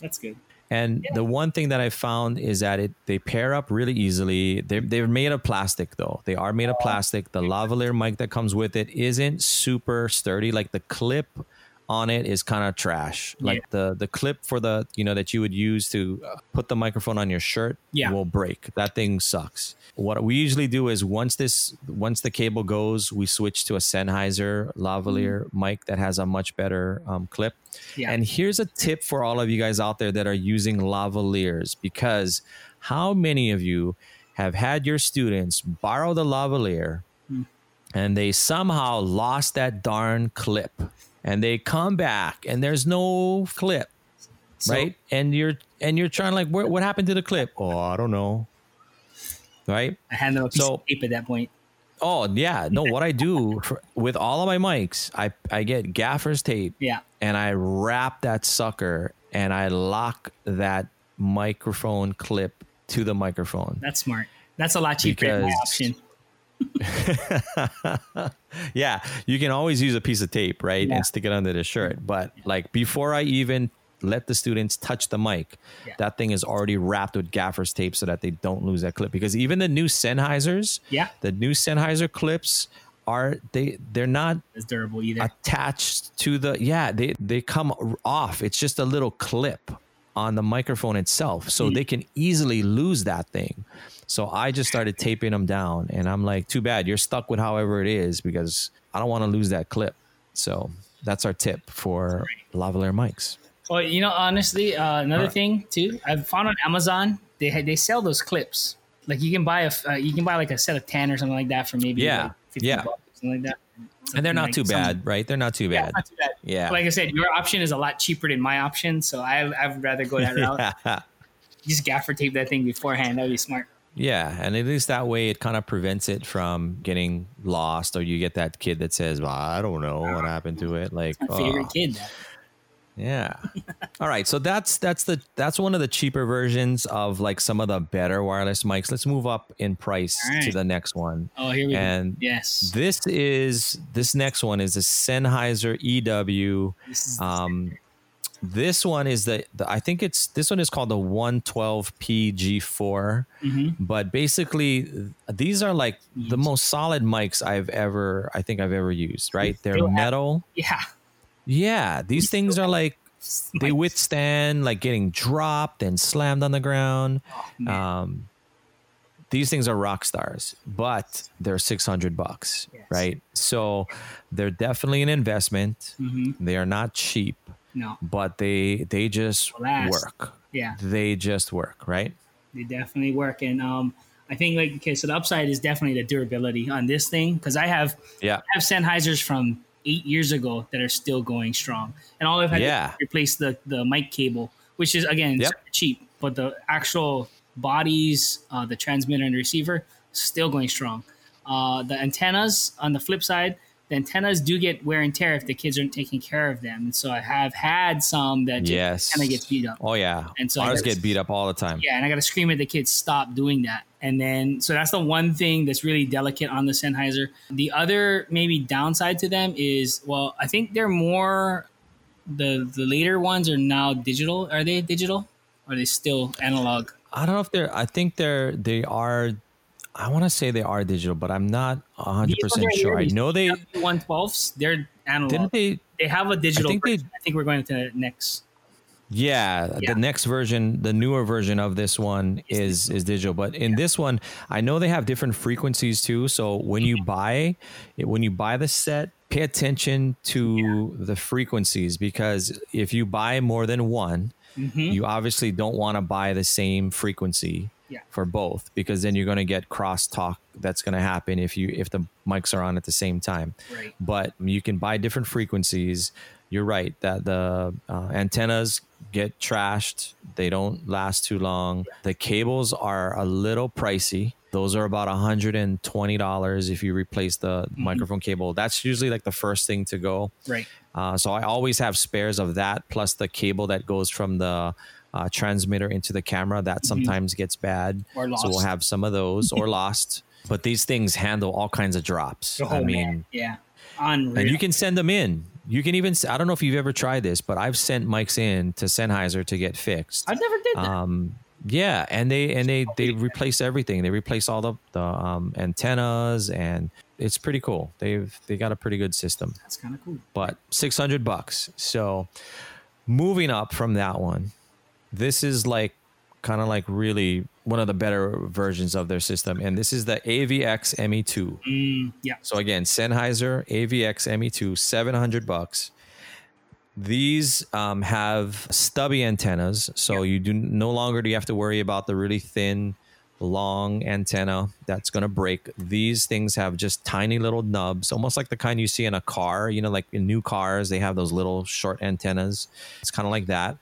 That's good. And the one thing that I found is that it they pair up really easily. They're they're made of plastic though. They are made of oh, plastic. The lavalier mic that comes with it isn't super sturdy. Like the clip on it is kind of trash. Like the the clip for the you know that you would use to put the microphone on your shirt Yeah. will break. That thing sucks. What we usually do is once this once the cable goes, we switch to a Sennheiser lavalier mic that has a much better um, clip. Yeah. And here's a tip for all of you guys out there that are using lavaliers because how many of you have had your students borrow the lavalier and they somehow lost that darn clip and they come back and there's no clip So- right and you're and you're trying like what, what happened to the clip oh i don't know right I hand them a piece So- of tape at that point. oh yeah no what i do for, with all of my mics i i get gaffer's tape Yeah. and I wrap that sucker and I lock that microphone clip to the microphone. That's smart. That's a lot cheaper Because- option. [laughs] yeah, you can always use a piece of tape, right? Yeah. And stick it under the shirt. But like before I even let the students touch the mic, Yeah. that thing is already wrapped with gaffer's tape so that they don't lose that clip. Because even the new Sennheisers, Yeah, the new Sennheiser clips are they they're not it's durable either. attached to the yeah they they come off it's just a little clip on the microphone itself so they can easily lose that thing so i just started taping them down and i'm like too bad you're stuck with however it is because i don't want to lose that clip so that's our tip for lavalier mics Well, you know, honestly, uh, another Alright. thing too, I've found on Amazon they they sell those clips. Like you can buy a uh, you can buy like a set of ten or something like that for maybe Yeah, like 50 yeah. bucks something like that. And they're not Like too bad right they're not too bad it's not too bad. yeah Like I said, your option is a lot cheaper than my option, so I I'd rather go that route. [laughs] Just gaffer tape that thing beforehand. That'd be smart. Yeah, and at least that way it kind of prevents it from getting lost, or you get that kid that says, "Well, I don't know what ah, happened to it." Like, My oh. favorite oh, kid. Yeah. [laughs] All right, so that's that's the that's one of the cheaper versions of like some of the better wireless mics. Let's move up in price All right. to the next one, Oh, here we and go. Yes. this is this next one is a Sennheiser EW. This is Um, this one is the, the I think it's this one is called the 112P G4 Mhm. but basically these are like the most solid mics I've ever I think I've ever used, right? They're metal. yeah. Yeah, these things are like they withstand like getting dropped and slammed on the ground. Man. Um these things are rock stars, but they're 600 bucks, Yes. right? So they're definitely an investment. Mhm. They are not cheap, No. but they they just Last. work. Yeah. They just work, right? They definitely work, and um, I think like okay, so the upside is definitely the durability on this thing because I have Yeah. I have Sennheisers from eight years ago that are still going strong, and all I've had Yeah. to replace the the mic cable, which is again Yep. cheap, but the actual bodies, uh, the transmitter and receiver, still going strong. Uh, the antennas on the flip side, the antennas do get wear and tear if the kids aren't taking care of them, and so I have had some that just Yes. kind of gets beat up. Oh yeah. And so ours get beat up all the time. Yeah, and I got to scream at the kids, stop doing that. And then, so that's the one thing that's really delicate on the Sennheiser. The other maybe downside to them is, well, I think they're more, the the later ones are now digital. Are they digital? Or are they still analog? I don't know if they're. I think they're. They are. I want to say they are digital, but I'm not 100 percent sure. I know they 112s, they're analog. didn't. They they have a digital I think they- I think we're going to the next. Yeah, Yeah. the next version, the newer version of this one is is digital, but in this one, I know they have different frequencies too. So when you buy it, when you buy the set, pay attention to the frequencies because if you buy more than one, Mhm. you obviously don't want to buy the same frequency Yeah. for both because then you're going to get crosstalk that's going to happen if you if the mics are on at the same time. Right. but you can buy different frequencies. You're right that the uh, antennas get trashed. They don't last too long. The cables are a little pricey. Those are about $120 if you replace the microphone cable. That's usually like the first thing to go. Right. uh, so I always have spares of that, plus the cable that goes from the uh, transmitter into the camera. That sometimes gets bad, Mm-hmm. So we'll have some of those or [laughs] lost. But these things handle all kinds of drops. Oh, I mean, man. Yeah. Unreal. and you can send them in. You can even. I don't know if you've ever tried this, but I've sent mics in to Sennheiser to get fixed. I've never did that. Um, yeah, and they and they they replace everything. They replace all the the um, antennas, and it's pretty cool. They've they got a pretty good system That's kind of cool. but 600 bucks. So moving up from that one, this is like kind of like really one of the better versions of their system. And this is the AVX ME2. Mm, yeah. So again, Sennheiser AVX ME2, 700 bucks. These um, have stubby antennas, so you do no longer do you have to worry about the really thin, long antenna that's going to break. These things have just tiny little nubs, almost like the kind you see in a car. You know, like in new cars, they have those little short antennas. It's kind of like that.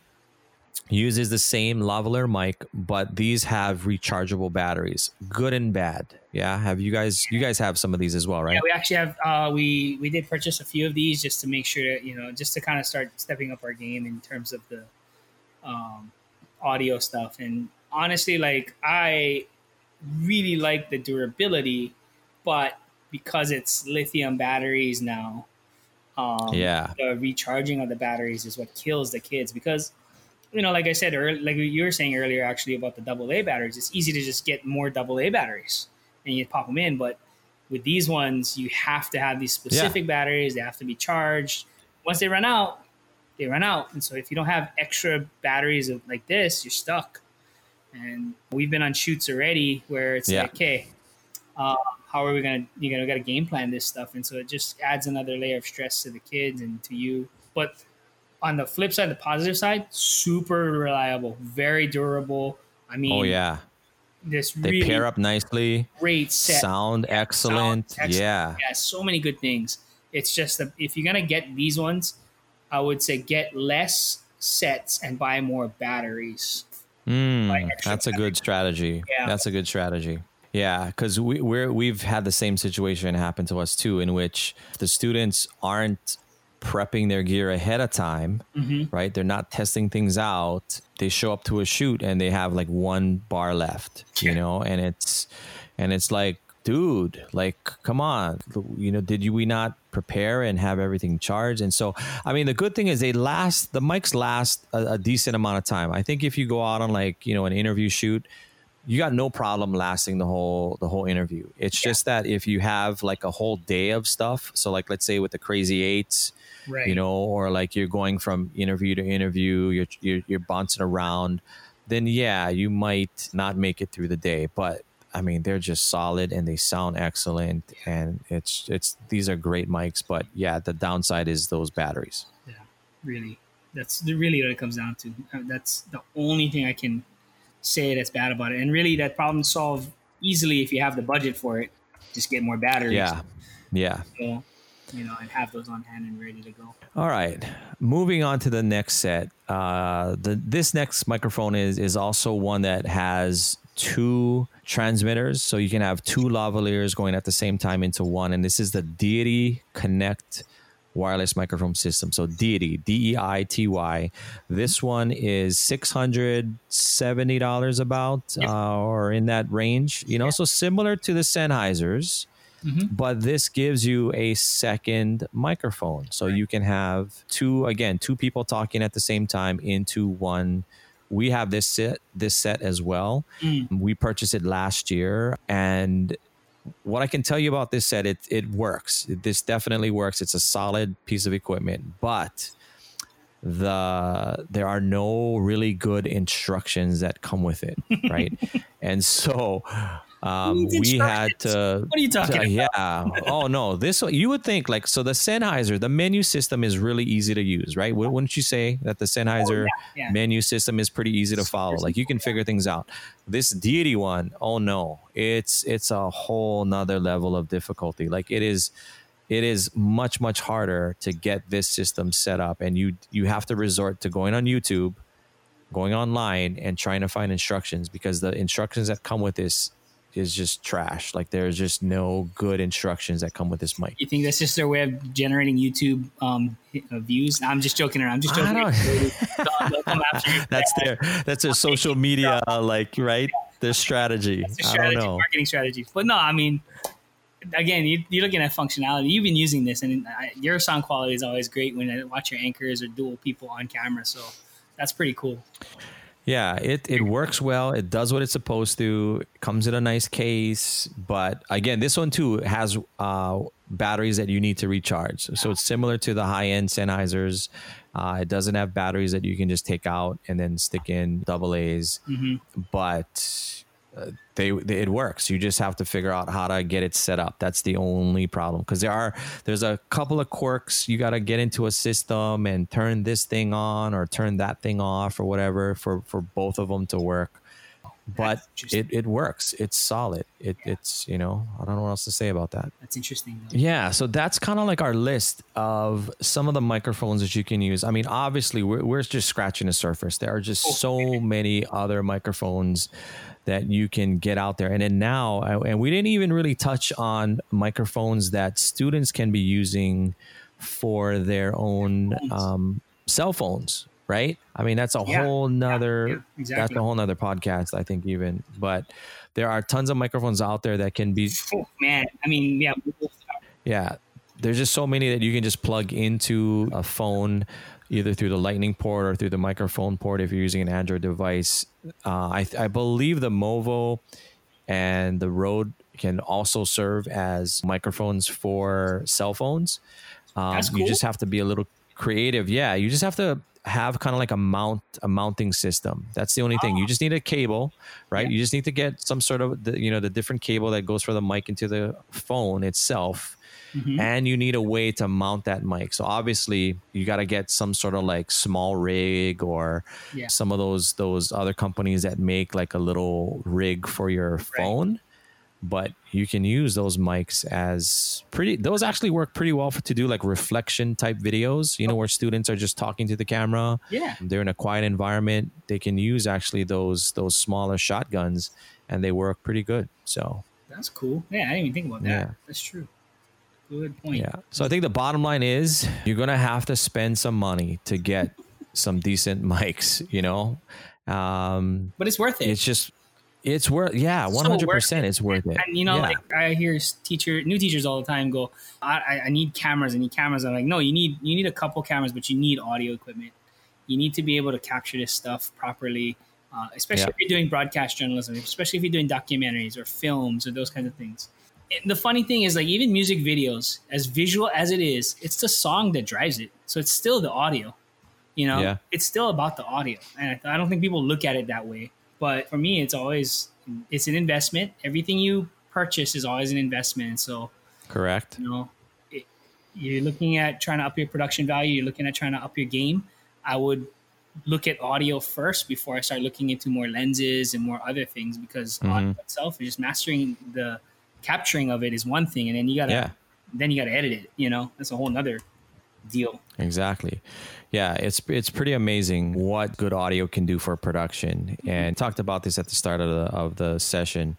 Uses the same lavalier mic, but these have rechargeable batteries, good and bad. Yeah, have you guys? You guys have some of these as well, right? Yeah, we actually have. Uh, we we did purchase a few of these just to make sure that you know, just to kind of start stepping up our game in terms of the, um, audio stuff. And honestly, like I really like the durability, but because it's lithium batteries now, um, yeah, the recharging of the batteries is what kills the kids because you know, like I said earlier, like you were saying earlier, actually about the double A batteries, it's easy to just get more double A batteries and you pop them in. But with these ones, you have to have these specific yeah. batteries. They have to be charged. Once they run out, they run out. And so if you don't have extra batteries of, like this, you're stuck. And we've been on shoots already where it's yeah. like, okay, uh, how are we gonna you know we got to game plan this stuff? And so it just adds another layer of stress to the kids and to you. But on the flip side, the positive side, super reliable, very durable. I mean, oh yeah, this they really pair up nicely. Great set. sound yeah, excellent. Sound excellent. Yeah, yeah, so many good things. It's just that if you're gonna get these ones, I would say get less sets and buy more batteries. Mm, that's a good strategy. Yeah. That's a good strategy. Yeah, because we, we're we've had the same situation happen to us too, in which the students aren't prepping their gear ahead of time, mm-hmm. right? They're not testing things out. They show up to a shoot and they have like one bar left, yeah. you know, and it's and it's like, dude, like, come on, you know, did you we not prepare and have everything charged? And so, I mean, the good thing is they last. The mics last a, a decent amount of time. I think if you go out on like you know an interview shoot you got no problem lasting the whole the whole interview. It's yeah. just that if you have like a whole day of stuff, so like let's say with the crazy eights, right. you know, or like you're going from interview to interview, you're, you're you're bouncing around, then yeah, you might not make it through the day. But I mean, they're just solid and they sound excellent, and it's it's these are great mics. But yeah, the downside is those batteries. Yeah, really, that's really what it comes down to. Uh, that's the only thing I can say that's bad about it. And really, that problem solved easily if you have the budget for it. Just get more batteries. Yeah, yeah. So, you know, and have those on hand and ready to go. All right, moving on to the next set. Uh, the this next microphone is is also one that has two transmitters, so you can have two lavaliers going at the same time into one. And this is the Deity Connect wireless microphone system. So Deity, D E I T Y. This one is six hundred seventy dollars about, yep. uh, or in that range. You know, so similar to the Sennheisers. Mm-hmm. But this gives you a second microphone. So right. you can have two, again, two people talking at the same time into one we have this set this set as well. Mm. We purchased it last year and what I can tell you about this set, it it works. This definitely works. It's a solid piece of equipment, but the there are no really good instructions that come with it, right? [laughs] and so um, we had to. What are you talking to, Yeah. oh no, this you would think like so. The Sennheiser, the menu system is really easy to use, right? Wouldn't you say that the Sennheiser oh, yeah, yeah. menu system is pretty easy to follow? Like you can figure things out. This Deity one, oh no, it's it's a whole nother level of difficulty. Like it is it is much much harder to get this system set up and you you have to resort to going on youtube going online and trying to find instructions because the instructions that come with this is just trash. Like there's just no good instructions that come with this mic. You think that's just their way of generating YouTube um, uh, views? I'm just joking around. I'm just joking. [laughs] [laughs] that's their that's their social media like right. Their strategy. strategy. I don't know marketing strategy. But no, I mean, again, you, are looking at functionality. You've been using this, and your sound quality is always great when I watch your anchors or dual people on camera. So that's pretty cool. Yeah, it, it works well. It does what it's supposed to. It comes in a nice case, but again, this one too has uh, batteries that you need to recharge. So it's similar to the high end Sennheisers. Uh, it doesn't have batteries that you can just take out and then stick in double A's, mm-hmm. but they, they, it works. You just have to figure out how to get it set up. That's the only problem because there are there's a couple of quirks. You got to get into a system and turn this thing on or turn that thing off or whatever for for both of them to work. But it, it works. It's solid. It, yeah. It's you know I don't know what else to say about that. That's interesting. Though. Yeah, so that's kind of like our list of some of the microphones that you can use. I mean, obviously we're we're just scratching the surface. There are just so many other microphones that you can get out there. And then now, and we didn't even really touch on microphones that students can be using for their own um, cell phones. Right? I mean, that's a Yeah, whole nother Yeah, that's exactly. a whole nother podcast, I think, even. But there are tons of microphones out there that can be Oh, man, I mean, yeah, yeah, there's just so many that you can just plug into a phone, either through the Lightning port or through the microphone port if you're using an Android device. Uh, I, I believe the Movo and the Rode can also serve as microphones for cell phones. Um, That's You just have to be a little creative. Yeah, you just have to have kind of like a mount a mounting system. That's the only thing. You just need a cable, right? Yeah. You just need to get some sort of the, you know the different cable that goes from the mic into the phone itself Mhm. and you need a way to mount that mic. So obviously, you got to get some sort of like small rig or Yeah. some of those those other companies that make like a little rig for your phone. But you can use those mics as pretty. Those actually work pretty well for, to do like reflection type videos. You know, where students are just talking to the camera. yeah. They're in a quiet environment. They can use actually those those smaller shotguns, and they work pretty good. So That's cool. Yeah, I didn't even think about that. Yeah. That's true. Good point. Yeah. So I think the bottom line is you're gonna have to spend some money to get [laughs] some decent mics. You know, um, But it's worth it. it's just it's worth. Yeah, one hundred percent. It's worth it. And you know, yeah. like I hear teacher, new teachers all the time go, I, I, I need cameras. I need cameras. I'm like, no, you need you need a couple cameras, but you need audio equipment. You need to be able to capture this stuff properly, uh, especially Yeah. if you're doing broadcast journalism, especially if you're doing documentaries or films or those kinds of things. And the funny thing is, like even music videos, as visual as it is, it's the song that drives it. So it's still the audio. You know, Yeah. it's still about the audio, and I, I don't think people look at it that way. But for me, it's always it's an investment. Everything you purchase is always an investment. So correct. you know, it, you're looking at trying to up your production value. You're looking at trying to up your game. I would look at audio first before I start looking into more lenses and more other things because audio Mhm. itself is just mastering the capturing of it is one thing, and then you gotta Yeah. then you gotta edit it. You know, that's a whole nother deal. Exactly. Yeah, it's it's pretty amazing what good audio can do for production. And talked about this at the start of the of the session,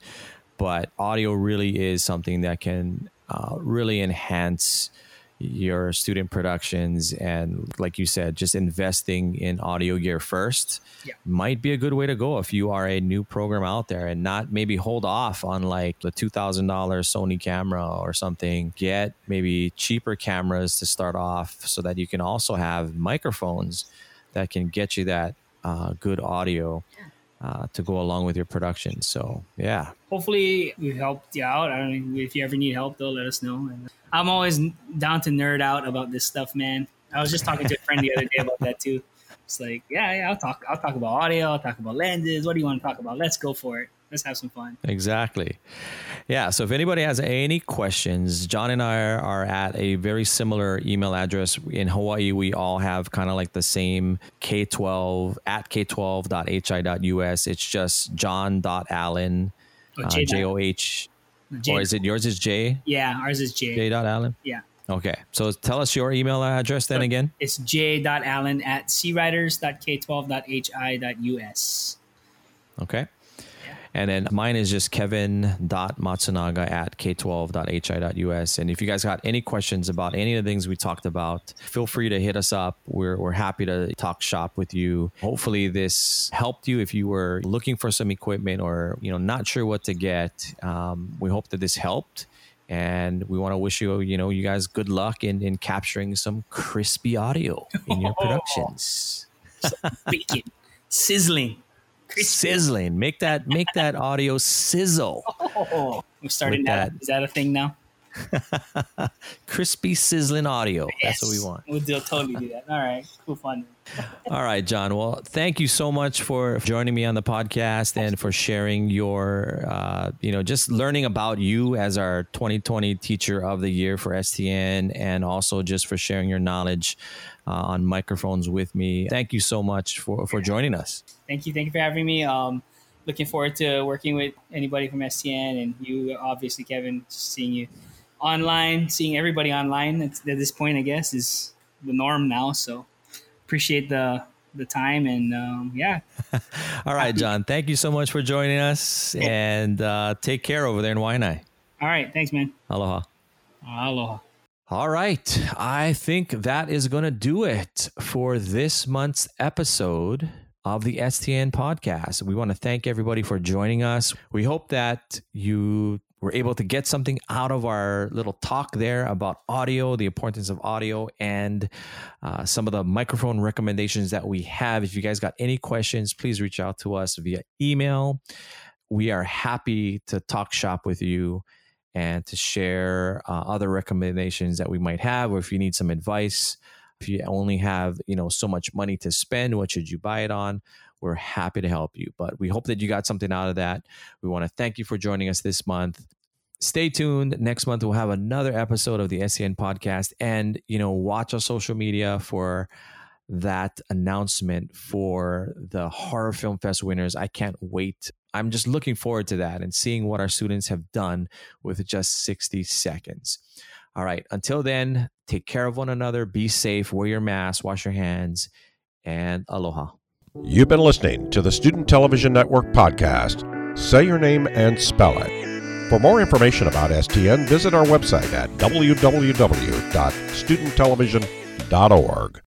but audio really is something that can uh, really enhance your student productions and like you said just investing in audio gear first Yeah. might be a good way to go if you are a new program out there and not maybe hold off on like the $2000 Sony camera or something. Get maybe cheaper cameras to start off so that you can also have microphones that can get you that uh, good audio uh, to go along with your production so yeah hopefully we've helped you out. I know if you ever need help, though, let us know. And I'm always down to nerd out about this stuff, man. I was just talking to a friend the other day about that too. It's like, yeah, yeah, I'll talk. I'll talk about audio. I'll talk about lenses. What do you want to talk about? Let's go for it. Let's have some fun. Exactly. Yeah. So if anybody has any questions, John and I are, at a very similar email address. In Hawaii, we all have kind of like the same K12 at k12.hi.us. It's just john.allen, Oh, uh, J. O H, or is it yours is J? Yeah, ours is J. J. Allen? Yeah. Okay. So tell us your email address then again. It's j.allen at seariders.k12.hi.us. Okay. And then mine is just kevin.matsunaga at k12.hi.us. And if you guys got any questions about any of the things we talked about, feel free to hit us up. We're, we're happy to talk shop with you. Hopefully this helped you if you were looking for some equipment or, you know, not sure what to get. Um, we hope that this helped. And we want to wish you, you know, you guys good luck in, in capturing some crispy audio in your [laughs] productions. Bacon. Sizzling. Sizzling. Make that make that audio sizzle. Oh, we're starting With that. that. Is that a thing now? [laughs] Crispy sizzling audio. That's what we want. We'll do, totally do that. All right. Cool fun. [laughs] All right, John. Well, thank you so much for joining me on the podcast and for sharing your, uh, you know, just learning about you as our 2020 Teacher of the Year for STN, and also just for sharing your knowledge uh, on microphones with me. Thank you so much for for joining us. Thank you. Thank you for having me. Um, looking forward to working with anybody from STN and you, obviously, Kevin, seeing you online, seeing everybody online at, at this point, I guess, is the norm now. So appreciate the the time and um, yeah, [laughs] All right, John. Thank you so much for joining us, and uh, take care over there in Waianae. all right, thanks, man. Aloha. Aloha. All right. I think that is going to do it for this month's episode of the STN podcast. We want to thank everybody for joining us. We hope that you were able to get something out of our little talk there about audio, the importance of audio, and uh, some of the microphone recommendations that we have. If you guys got any questions, please reach out to us via email. We are happy to talk shop with you and to share uh, other recommendations that we might have, or if you need some advice, if you only have you know so much money to spend, what should you buy it on? We're happy to help you. But we hope that you got something out of that. We want to thank you for joining us this month. Stay tuned. Next month we'll have another episode of the STN podcast, and you know watch our social media for that announcement for the horror film fest winners. I can't wait I'm just looking forward to that and seeing what our students have done with just 60 seconds. All right. Until then, take care of one another, be safe, wear your mask, wash your hands, and aloha. You've been listening to the Student Television Network podcast. Say your name and spell it. For more information about STN, visit our website at www.studenttelevision.org.